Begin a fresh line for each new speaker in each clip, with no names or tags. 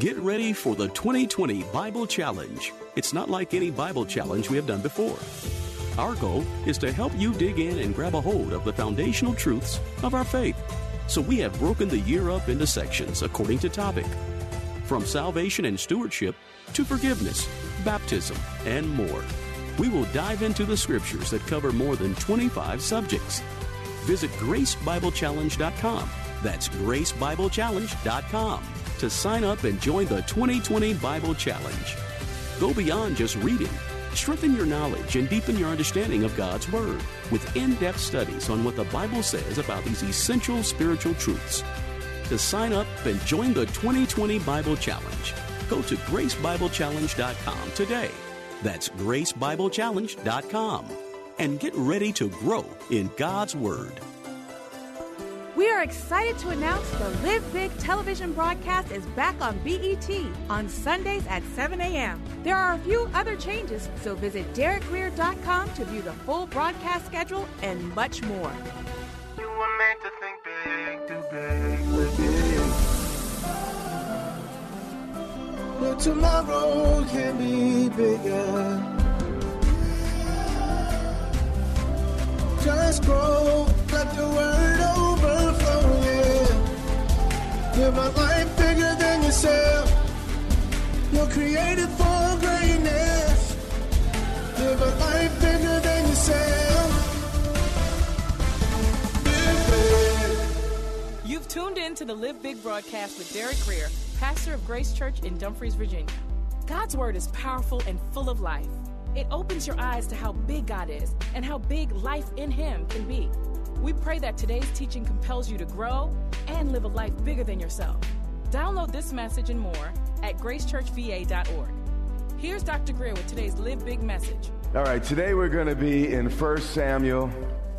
Get ready for the 2020 Bible Challenge. It's not like any Bible challenge we have done before. Our goal is to help you dig in and grab a hold of the foundational truths of our faith. So we have broken the year up into sections according to topic from salvation and stewardship to forgiveness, baptism, and more. We will dive into the scriptures that cover more than 25 subjects. Visit gracebiblechallenge.com. That's gracebiblechallenge.com to sign up and join the 2020 Bible Challenge. Go beyond just reading. Strengthen your knowledge and deepen your understanding of God's Word with in depth studies on what the Bible says about these essential spiritual truths to sign up and join the 2020 Bible Challenge. Go to gracebiblechallenge.com today. That's gracebiblechallenge.com and get ready to grow in God's Word.
We are excited to announce the Live Big television broadcast is back on BET on Sundays at 7 a.m. There are a few other changes, so visit DerekGrier.com to view the full broadcast schedule and much more.
Big, do big, big. But tomorrow can be bigger. Just grow, let the yeah. Live a life bigger than yourself. You're created for greatness. Live a life bigger than yourself.
You've tuned in to the Live Big broadcast with Derek Grier, pastor of Grace Church in Dumfries, Virginia. God's word is powerful and full of life. It opens your eyes to how big God is and how big life in Him can be. We pray that today's teaching compels you to grow and live a life bigger than yourself. Download this message and more at gracechurchva.org. Here's Dr. Grier with today's Live Big message.
All right, today we're going to be in 1 Samuel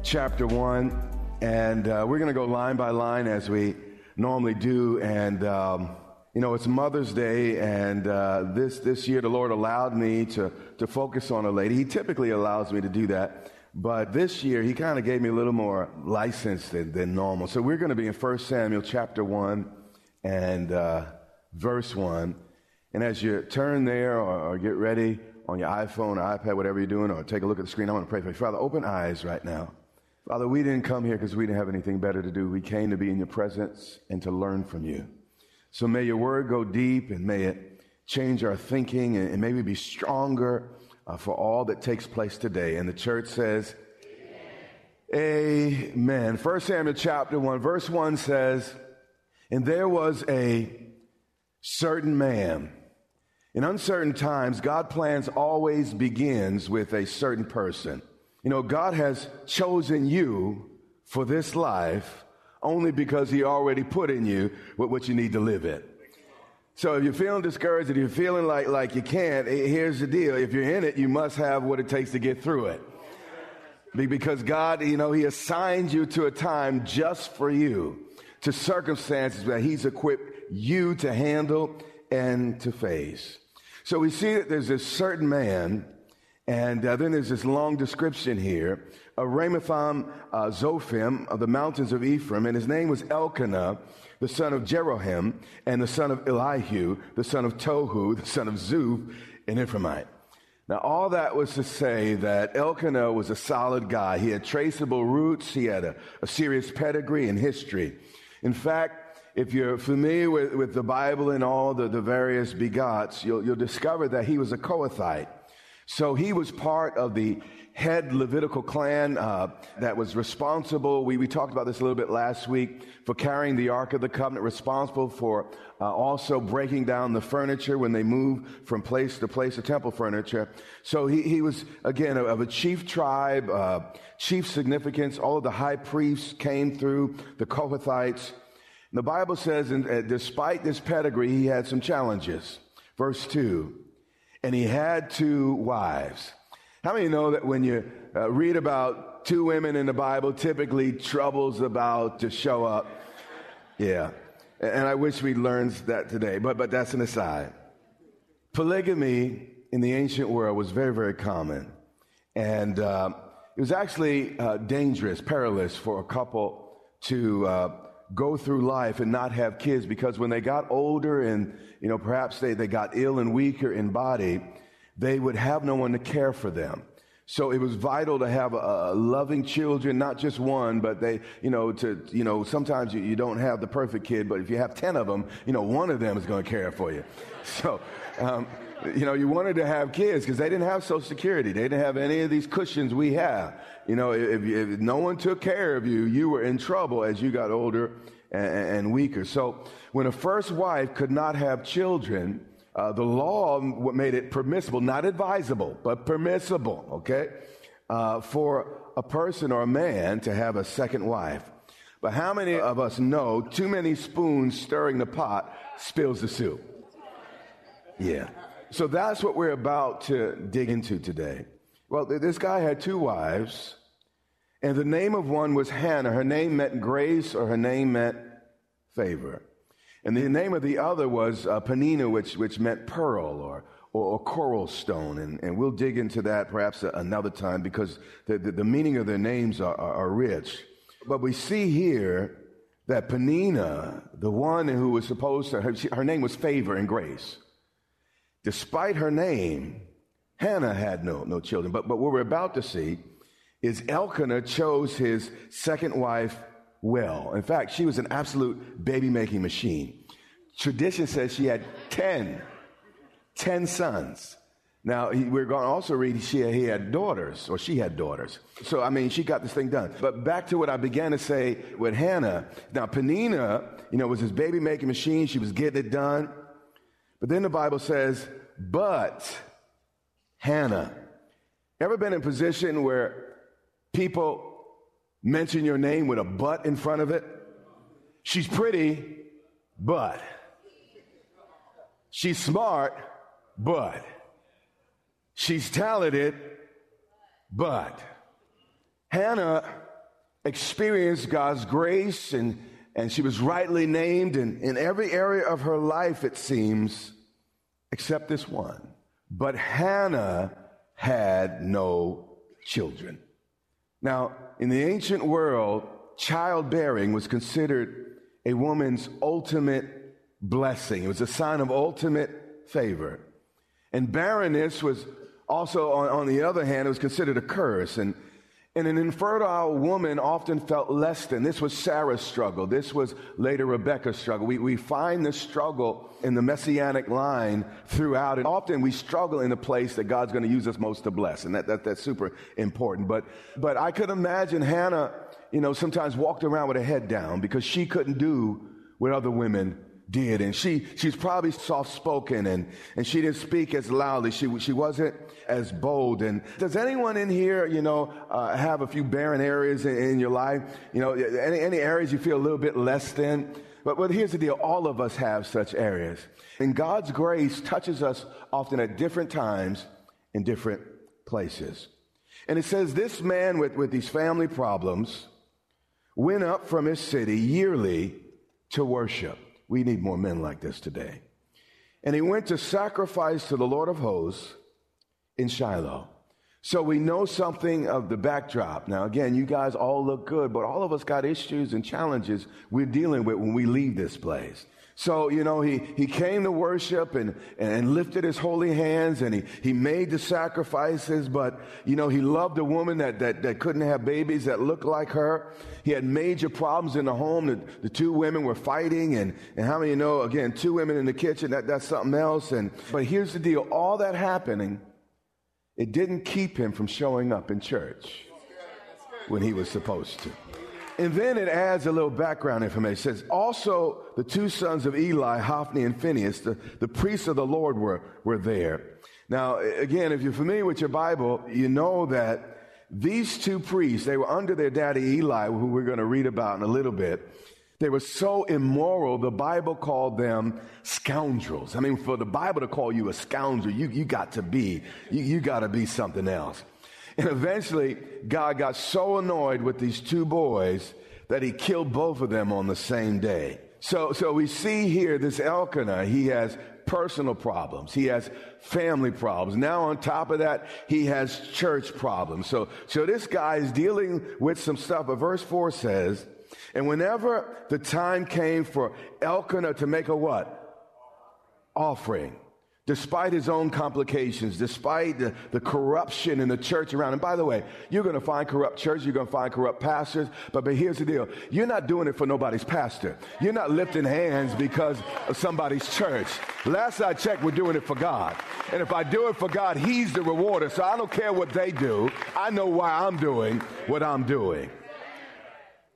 chapter 1, and uh, we're going to go line by line as we normally do. And, um, you know, it's Mother's Day, and uh, this, this year the Lord allowed me to, to focus on a lady. He typically allows me to do that, but this year he kind of gave me a little more license than, than normal. So we're going to be in 1 Samuel chapter 1 and uh, verse 1. And as you turn there or, or get ready, on your iPhone or iPad, whatever you're doing, or take a look at the screen. I want to pray for you. Father, open eyes right now. Father, we didn't come here because we didn't have anything better to do. We came to be in your presence and to learn from you. So may your word go deep and may it change our thinking and, and be stronger uh, for all that takes place today. And the church says, Amen. Amen. First Samuel chapter 1, verse 1 says, And there was a certain man in uncertain times, God plans always begins with a certain person. You know, God has chosen you for this life only because he already put in you what you need to live it. So if you're feeling discouraged, if you're feeling like, like you can't, here's the deal. If you're in it, you must have what it takes to get through it. Because God, you know, he assigned you to a time just for you, to circumstances that he's equipped you to handle and to face. So we see that there's this certain man, and uh, then there's this long description here of Ramatham uh, Zophim of the mountains of Ephraim, and his name was Elkanah, the son of Jeroham, and the son of Elihu, the son of Tohu, the son of Zuph, an Ephraimite. Now, all that was to say that Elkanah was a solid guy. He had traceable roots. He had a, a serious pedigree and history. In fact, if you're familiar with, with the Bible and all the, the various begots, you'll, you'll discover that he was a Kohathite. So he was part of the head Levitical clan uh, that was responsible. We, we talked about this a little bit last week for carrying the Ark of the Covenant, responsible for uh, also breaking down the furniture when they moved from place to place, the temple furniture. So he, he was, again, of a chief tribe, uh, chief significance. All of the high priests came through, the Kohathites. The Bible says, and uh, despite this pedigree, he had some challenges. Verse 2 And he had two wives. How many know that when you uh, read about two women in the Bible, typically trouble's about to show up? Yeah. And I wish we learned that today, but, but that's an aside. Polygamy in the ancient world was very, very common. And uh, it was actually uh, dangerous, perilous for a couple to uh, go through life and not have kids because when they got older and, you know, perhaps they, they got ill and weaker in body, they would have no one to care for them. So it was vital to have a, a loving children, not just one, but they, you know, to, you know, sometimes you, you don't have the perfect kid, but if you have 10 of them, you know, one of them is going to care for you. So, um, you know, you wanted to have kids because they didn't have Social Security. They didn't have any of these cushions we have. You know, if, if no one took care of you, you were in trouble as you got older and, and weaker. So when a first wife could not have children, uh, the law made it permissible, not advisable, but permissible, okay, uh, for a person or a man to have a second wife. But how many of us know too many spoons stirring the pot spills the soup? Yeah. So that's what we're about to dig into today. Well, this guy had two wives, and the name of one was Hannah. Her name meant grace, or her name meant favor. And the name of the other was uh, Peninnah, which, which meant pearl or, or, or coral stone. And, and we'll dig into that perhaps another time because the, the, the meaning of their names are, are, are rich. But we see here that Peninnah, the one who was supposed to, her, her name was favor and grace. Despite her name, Hannah had no, no children. But, but what we're about to see is Elkanah chose his second wife well. In fact, she was an absolute baby making machine. Tradition says she had 10, 10 sons. Now, he, we're going to also read she, he had daughters, or she had daughters. So, I mean, she got this thing done. But back to what I began to say with Hannah. Now, Peninnah, you know, was this baby making machine. She was getting it done. But then the Bible says, but Hannah. Ever been in a position where people mention your name with a but in front of it? She's pretty, but. She's smart, but. She's talented, but. Hannah experienced God's grace and and she was rightly named in, in every area of her life, it seems, except this one. But Hannah had no children. Now, in the ancient world, childbearing was considered a woman's ultimate blessing. It was a sign of ultimate favor. And barrenness was also, on, on the other hand, it was considered a curse. And and an infertile woman often felt less than. This was Sarah's struggle. This was later Rebecca's struggle. We, we find this struggle in the messianic line throughout. And often we struggle in the place that God's going to use us most to bless. And that, that, that's super important. But, but I could imagine Hannah, you know, sometimes walked around with her head down because she couldn't do what other women did. And she, she's probably soft spoken and, and she didn't speak as loudly. She, she wasn't as bold. And does anyone in here, you know, uh, have a few barren areas in, in, your life? You know, any, any areas you feel a little bit less than? But, but here's the deal. All of us have such areas. And God's grace touches us often at different times in different places. And it says this man with, with these family problems went up from his city yearly to worship. We need more men like this today. And he went to sacrifice to the Lord of hosts in Shiloh. So we know something of the backdrop. Now, again, you guys all look good, but all of us got issues and challenges we're dealing with when we leave this place. So, you know, he, he came to worship and, and lifted his holy hands and he, he made the sacrifices, but, you know, he loved a woman that, that, that couldn't have babies that looked like her. He had major problems in the home. The, the two women were fighting and, and how many you know, again, two women in the kitchen, that, that's something else. And, but here's the deal. All that happening, it didn't keep him from showing up in church when he was supposed to. And then it adds a little background information. It says, also the two sons of Eli, Hophni and Phinehas, the, the priests of the Lord were, were there. Now, again, if you're familiar with your Bible, you know that these two priests, they were under their daddy Eli, who we're going to read about in a little bit. They were so immoral, the Bible called them scoundrels. I mean, for the Bible to call you a scoundrel, you, you got to be, you, you got to be something else. And eventually, God got so annoyed with these two boys that he killed both of them on the same day. So, so we see here this Elkanah, he has personal problems. He has family problems. Now on top of that, he has church problems. So, so this guy is dealing with some stuff. But verse four says, And whenever the time came for Elkanah to make a what? Offering despite his own complications, despite the, the corruption in the church around. And by the way, you're going to find corrupt churches, you're going to find corrupt pastors, but, but here's the deal. You're not doing it for nobody's pastor. You're not lifting hands because of somebody's church. Last I checked, we're doing it for God. And if I do it for God, he's the rewarder. So I don't care what they do. I know why I'm doing what I'm doing.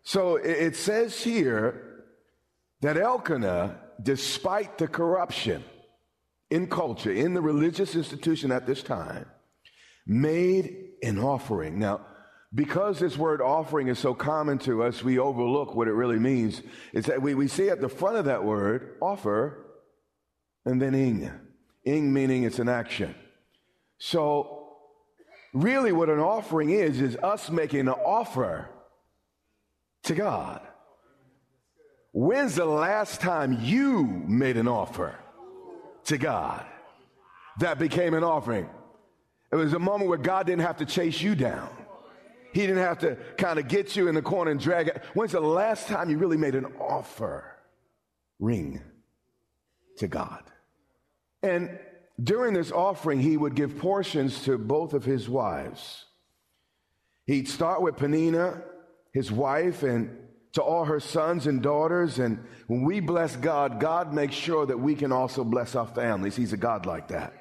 So it, it says here that Elkanah, despite the corruption, in culture, in the religious institution at this time, made an offering. Now, because this word offering is so common to us, we overlook what it really means. It's that we, we see at the front of that word, offer, and then ing. Ing meaning it's an action. So, really, what an offering is, is us making an offer to God. When's the last time you made an offer? To God. That became an offering. It was a moment where God didn't have to chase you down. He didn't have to kind of get you in the corner and drag it. When's the last time you really made an offer ring to God? And during this offering, he would give portions to both of his wives. He'd start with Peninnah, his wife, and to all her sons and daughters. And when we bless God, God makes sure that we can also bless our families. He's a God like that.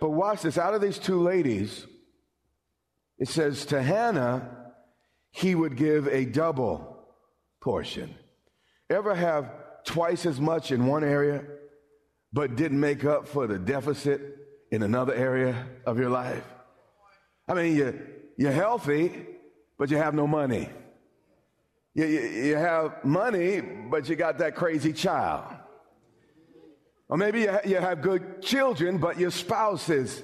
But watch this out of these two ladies, it says to Hannah, he would give a double portion. Ever have twice as much in one area, but didn't make up for the deficit in another area of your life? I mean, you, you're healthy, but you have no money. You, you, you have money, but you got that crazy child. Or maybe you, you have good children, but your spouse is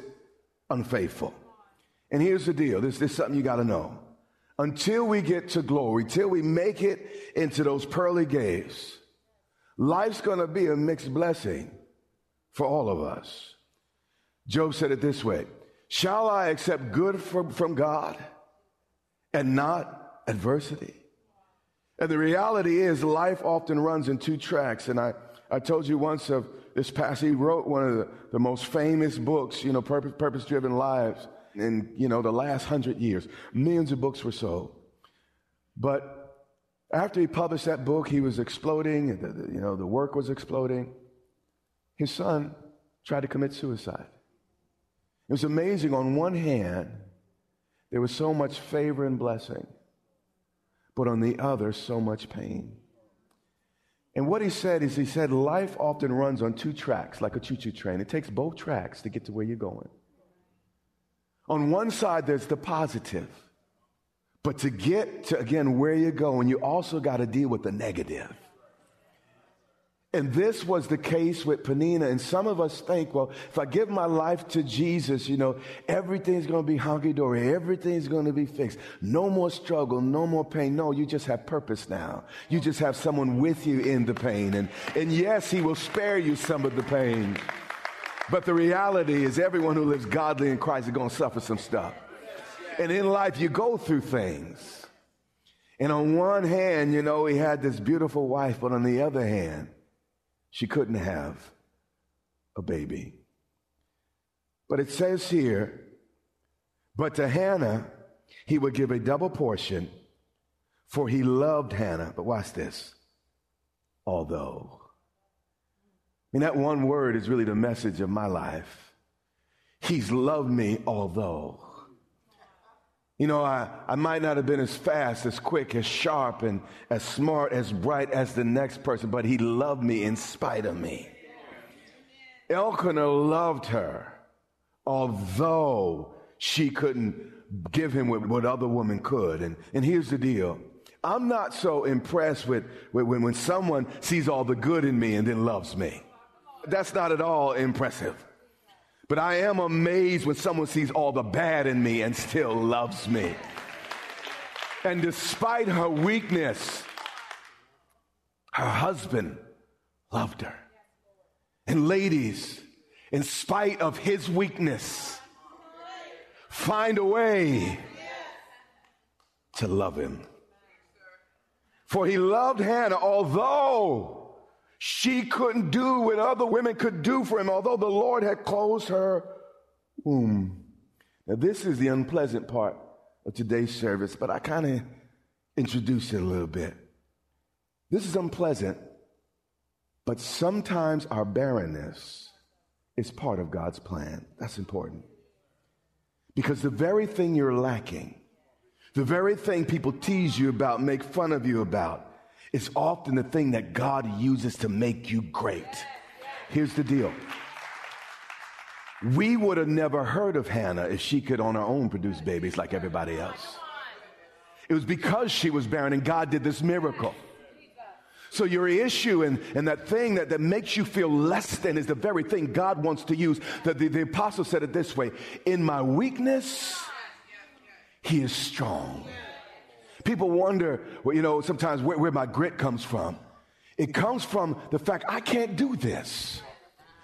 unfaithful. And here's the deal this, this is something you got to know. Until we get to glory, till we make it into those pearly gates, life's going to be a mixed blessing for all of us. Job said it this way Shall I accept good from, from God and not adversity? And the reality is, life often runs in two tracks. And I, I told you once of this pastor, he wrote one of the, the most famous books, you know, Purpose Driven Lives in, you know, the last hundred years. Millions of books were sold. But after he published that book, he was exploding, the, the, you know, the work was exploding. His son tried to commit suicide. It was amazing. On one hand, there was so much favor and blessing but on the other, so much pain. And what he said is, he said, life often runs on two tracks, like a choo choo train. It takes both tracks to get to where you're going. On one side, there's the positive. But to get to, again, where you're going, you also got to deal with the negative. And this was the case with Peninnah. And some of us think, well, if I give my life to Jesus, you know, everything's going to be hunky dory. Everything's going to be fixed. No more struggle. No more pain. No, you just have purpose now. You just have someone with you in the pain. And, and yes, he will spare you some of the pain. But the reality is everyone who lives godly in Christ is going to suffer some stuff. And in life, you go through things. And on one hand, you know, he had this beautiful wife, but on the other hand, she couldn't have a baby. But it says here, but to Hannah, he would give a double portion, for he loved Hannah. But watch this. Although. I mean, that one word is really the message of my life. He's loved me, although. You know, I, I might not have been as fast, as quick, as sharp, and as smart, as bright as the next person, but he loved me in spite of me. Elkanah loved her, although she couldn't give him what, what other women could. And, and here's the deal. I'm not so impressed with, with when, when someone sees all the good in me and then loves me. That's not at all impressive. But I am amazed when someone sees all the bad in me and still loves me. And despite her weakness, her husband loved her. And ladies, in spite of his weakness, find a way to love him. For he loved Hannah, although she couldn't do what other women could do for him, although the Lord had closed her womb. Now, this is the unpleasant part of today's service, but I kind of introduced it a little bit. This is unpleasant, but sometimes our barrenness is part of God's plan. That's important. Because the very thing you're lacking, the very thing people tease you about, make fun of you about, is often the thing that God uses to make you great. Here's the deal. We would have never heard of Hannah if she could on her own produce babies like everybody else. It was because she was barren and God did this miracle. So your issue and, and that thing that, that makes you feel less than is the very thing God wants to use. The, the, the apostle said it this way In my weakness, he is strong. People wonder, well, you know, sometimes where, where my grit comes from. It comes from the fact I can't do this.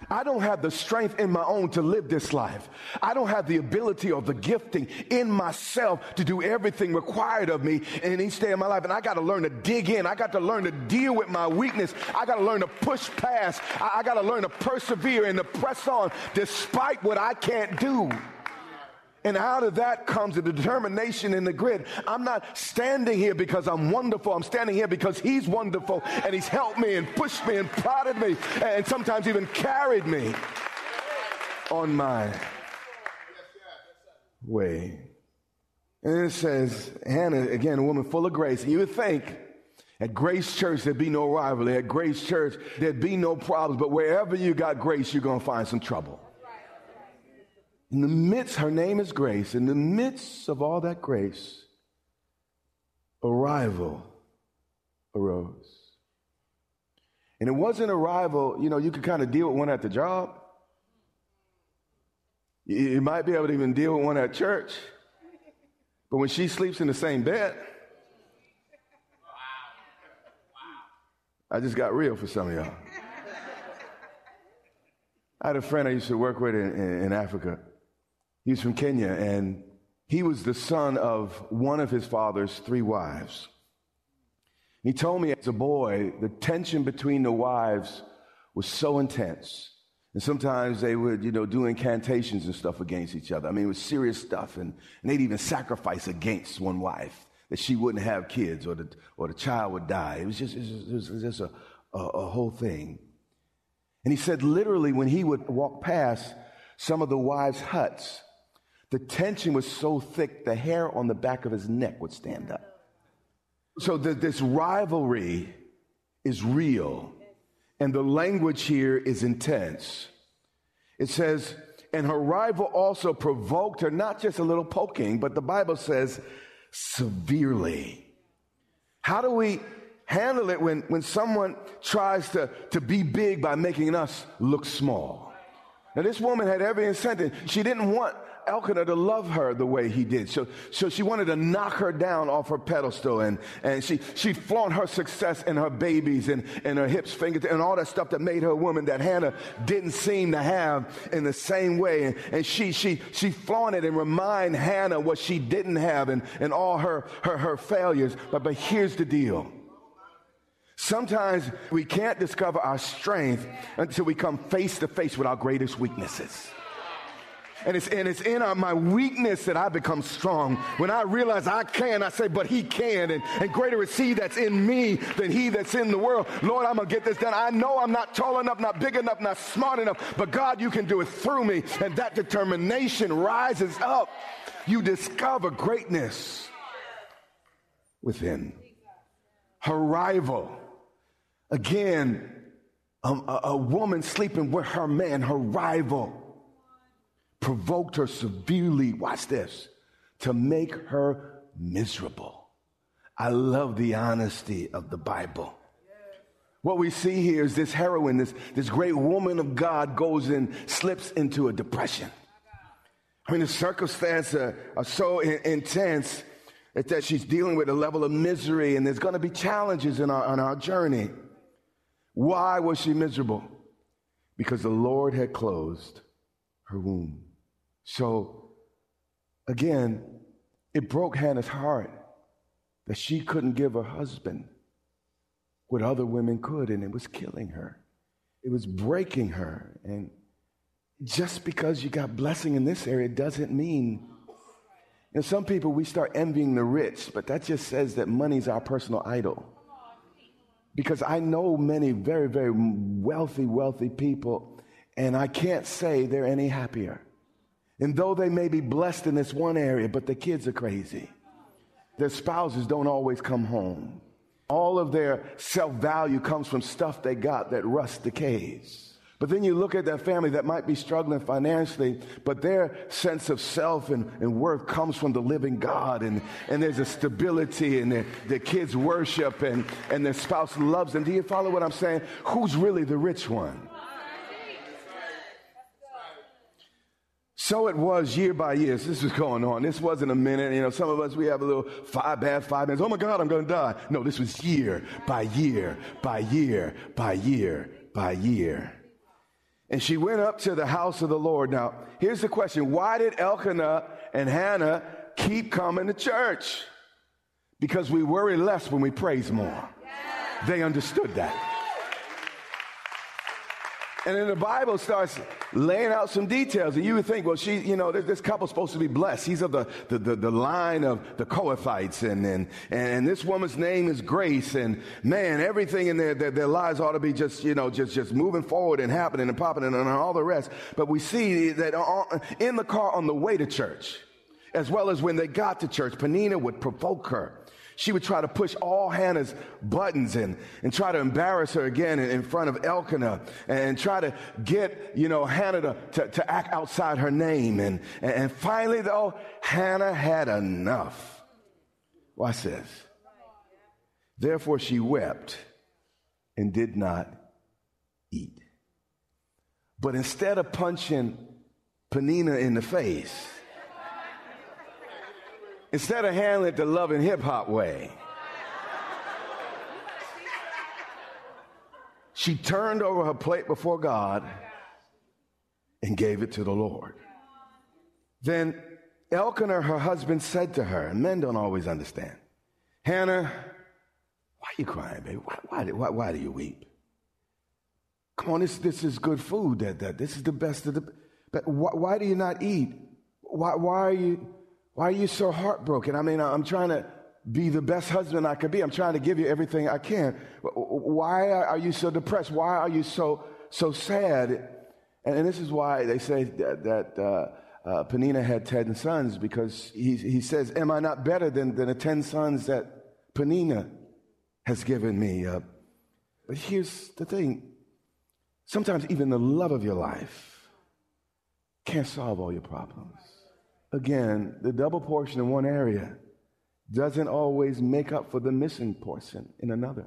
I don't have the strength in my own to live this life. I don't have the ability or the gifting in myself to do everything required of me in each day of my life. And I got to learn to dig in. I got to learn to deal with my weakness. I got to learn to push past. I, I got to learn to persevere and to press on despite what I can't do. And out of that comes the determination in the grit. I'm not standing here because I'm wonderful. I'm standing here because He's wonderful and He's helped me and pushed me and prodded me and sometimes even carried me on my way. And it says, Hannah, again, a woman full of grace. And you would think at Grace Church there'd be no rivalry. At Grace Church there'd be no problems. But wherever you got grace, you're going to find some trouble. In the midst, her name is Grace, in the midst of all that grace, a rival arose. And it wasn't a rival, you know, you could kind of deal with one at the job. You might be able to even deal with one at church. But when she sleeps in the same bed, I just got real for some of y'all. I had a friend I used to work with in, in, in Africa. He was from Kenya, and he was the son of one of his father's three wives. He told me as a boy, the tension between the wives was so intense. And sometimes they would, you know, do incantations and stuff against each other. I mean, it was serious stuff. And, and they'd even sacrifice against one wife that she wouldn't have kids or the, or the child would die. It was just, it was, just a, a, a whole thing. And he said, literally, when he would walk past some of the wives' huts, the tension was so thick, the hair on the back of his neck would stand up. So the, this rivalry is real, and the language here is intense. It says, and her rival also provoked her, not just a little poking, but the Bible says severely. How do we handle it when, when someone tries to, to be big by making us look small? Now, this woman had every incentive. She didn't want Elkanah to love her the way he did. So, so she wanted to knock her down off her pedestal and, and she, she flaunt her success and her babies and, and her hips, fingers, and all that stuff that made her a woman that Hannah didn't seem to have in the same way. And, and she, she, she flaunted and remind Hannah what she didn't have and, and all her, her, her failures. But, but here's the deal. Sometimes we can't discover our strength until we come face to face with our greatest weaknesses. And it's, and it's in our, my weakness that I become strong. When I realize I can, I say, but he can. And, and greater is he that's in me than he that's in the world. Lord, I'm going to get this done. I know I'm not tall enough, not big enough, not smart enough, but God, you can do it through me. And that determination rises up. You discover greatness within. Her rival. Again, a, a woman sleeping with her man, her rival provoked her severely, watch this, to make her miserable. I love the honesty of the Bible. What we see here is this heroine, this, this great woman of God goes and slips into a depression. I mean, the circumstances are, are so in, intense that she's dealing with a level of misery and there's going to be challenges in our, on our journey. Why was she miserable? Because the Lord had closed her womb. So, again, it broke Hannah's heart that she couldn't give her husband what other women could, and it was killing her. It was breaking her. And just because you got blessing in this area doesn't mean. Know, some people, we start envying the rich, but that just says that money's our personal idol. Because I know many very, very wealthy, wealthy people, and I can't say they're any happier. And though they may be blessed in this one area, but the kids are crazy. Their spouses don't always come home. All of their self value comes from stuff they got that rust decays. But then you look at that family that might be struggling financially, but their sense of self and, and worth comes from the living God. And, and there's a stability, and their kids worship, and, and their spouse loves them. Do you follow what I'm saying? Who's really the rich one? So it was year by year. This was going on. This wasn't a minute. You know, some of us, we have a little five bad five minutes. Oh my God, I'm going to die. No, this was year by year, by year, by year, by year. And she went up to the house of the Lord. Now, here's the question Why did Elkanah and Hannah keep coming to church? Because we worry less when we praise more. They understood that. And then the Bible starts laying out some details. And you would think, well, she, you know, this, this couple's supposed to be blessed. He's of the, the, the, the line of the Kohathites. And, and, and this woman's name is Grace. And man, everything in their, their, their lives ought to be just, you know, just, just moving forward and happening and popping and, and all the rest. But we see that uh, uh, in the car on the way to church, as well as when they got to church, Peninnah would provoke her she would try to push all Hannah's buttons in and try to embarrass her again in, front of Elkanah and try to get, you know, Hannah to, to, to act outside her name. And, and finally, though, Hannah had enough. Watch this. Therefore, she wept and did not eat. But instead of punching Peninnah in the face, instead of handling it the loving hip hop way. She turned over her plate before God and gave it to the Lord. Then Elkanah, her husband, said to her, and men don't always understand, Hannah, why are you crying, baby? Why, why, why, why do you weep? Come on, this, this is good food. That, that this is the best of the. But why, why do you not eat? Why, why are you why are you so heartbroken? I mean, I'm trying to be the best husband I could be. I'm trying to give you everything I can. Why are you so depressed? Why are you so so sad? And, this is why they say that, that uh, uh, had ten sons because he, he says, "Am I not better than, than the ten sons that Peninnah has given me?" Uh, but here's the thing: sometimes even the love of your life can't solve all your problems again, the double portion in one area doesn't always make up for the missing portion in another.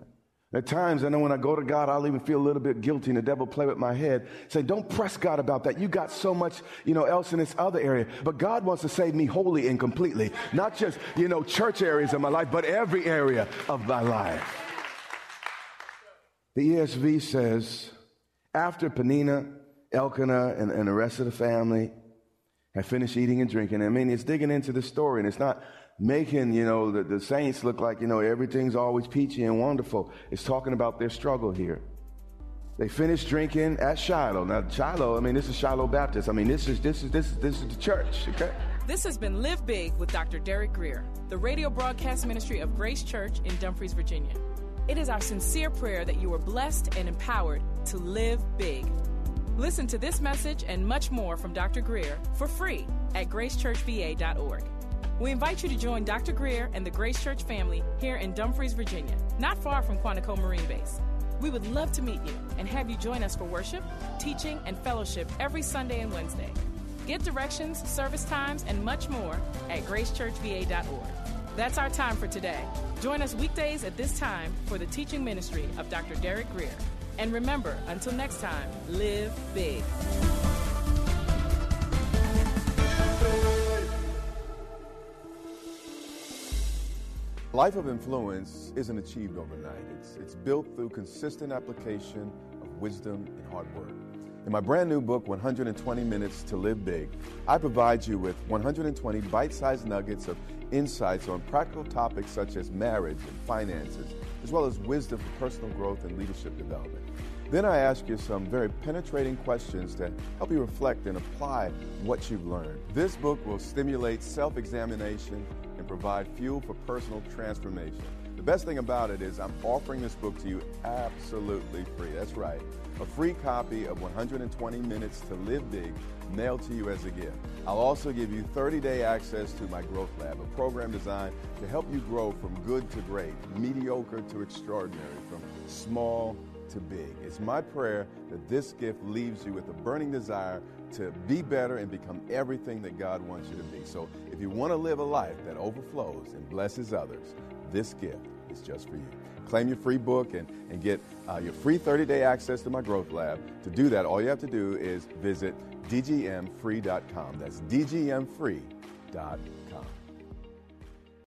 At times, I know when I go to God, I'll even feel a little bit guilty, and the devil play with my head. Say, don't press God about that. You got so much, you know, else in this other area. But God wants to save me wholly and completely. Not just, you know, church areas of my life, but every area of my life. The ESV says, after Peninnah, Elkanah, and, and the rest of the family had finished eating and drinking. I mean, it's digging into the story and it's not making, you know, the, the saints look like, you know, everything's always peachy and wonderful. It's talking about their struggle here. They finished drinking at Shiloh. Now, Shiloh, I mean, this is Shiloh Baptist. I mean, this is this is this is this is the church, okay?
This has been Live Big with Dr. Derek Grier, the radio broadcast ministry of Grace Church in Dumfries, Virginia. It is our sincere prayer that you are blessed and empowered to live big. Listen to this message and much more from Dr. Grier for free at gracechurchva.org. We invite you to join Dr. Grier and the Grace Church family here in Dumfries, Virginia, not far from Quantico Marine Base. We would love to meet you and have you join us for worship, teaching, and fellowship every Sunday and Wednesday. Get directions, service times, and much more at gracechurchva.org. That's our time for today. Join us weekdays at this time for the teaching ministry of Dr. Derek Grier. And remember, until next time, live big.
Life of influence isn't achieved overnight. It's, it's built through consistent application of wisdom and hard work. In my brand new book, 120 Minutes to Live Big, I provide you with 120 bite sized nuggets of insights on practical topics such as marriage and finances, as well as wisdom for personal growth and leadership development. Then I ask you some very penetrating questions to help you reflect and apply what you've learned. This book will stimulate self examination and provide fuel for personal transformation. The best thing about it is I'm offering this book to you absolutely free. That's right. A free copy of 120 Minutes to Live Big mailed to you as a gift. I'll also give you 30 day access to my Growth Lab, a program designed to help you grow from good to great, mediocre to extraordinary, from small to big. It's my prayer that this gift leaves you with a burning desire to be better and become everything that God wants you to be. So if you want to live a life that overflows and blesses others, this gift is just for you. Claim your free book and, and get uh, your free 30 day access to my growth lab. To do that, all you have to do is visit dgmfree.com. That's dgmfree.com.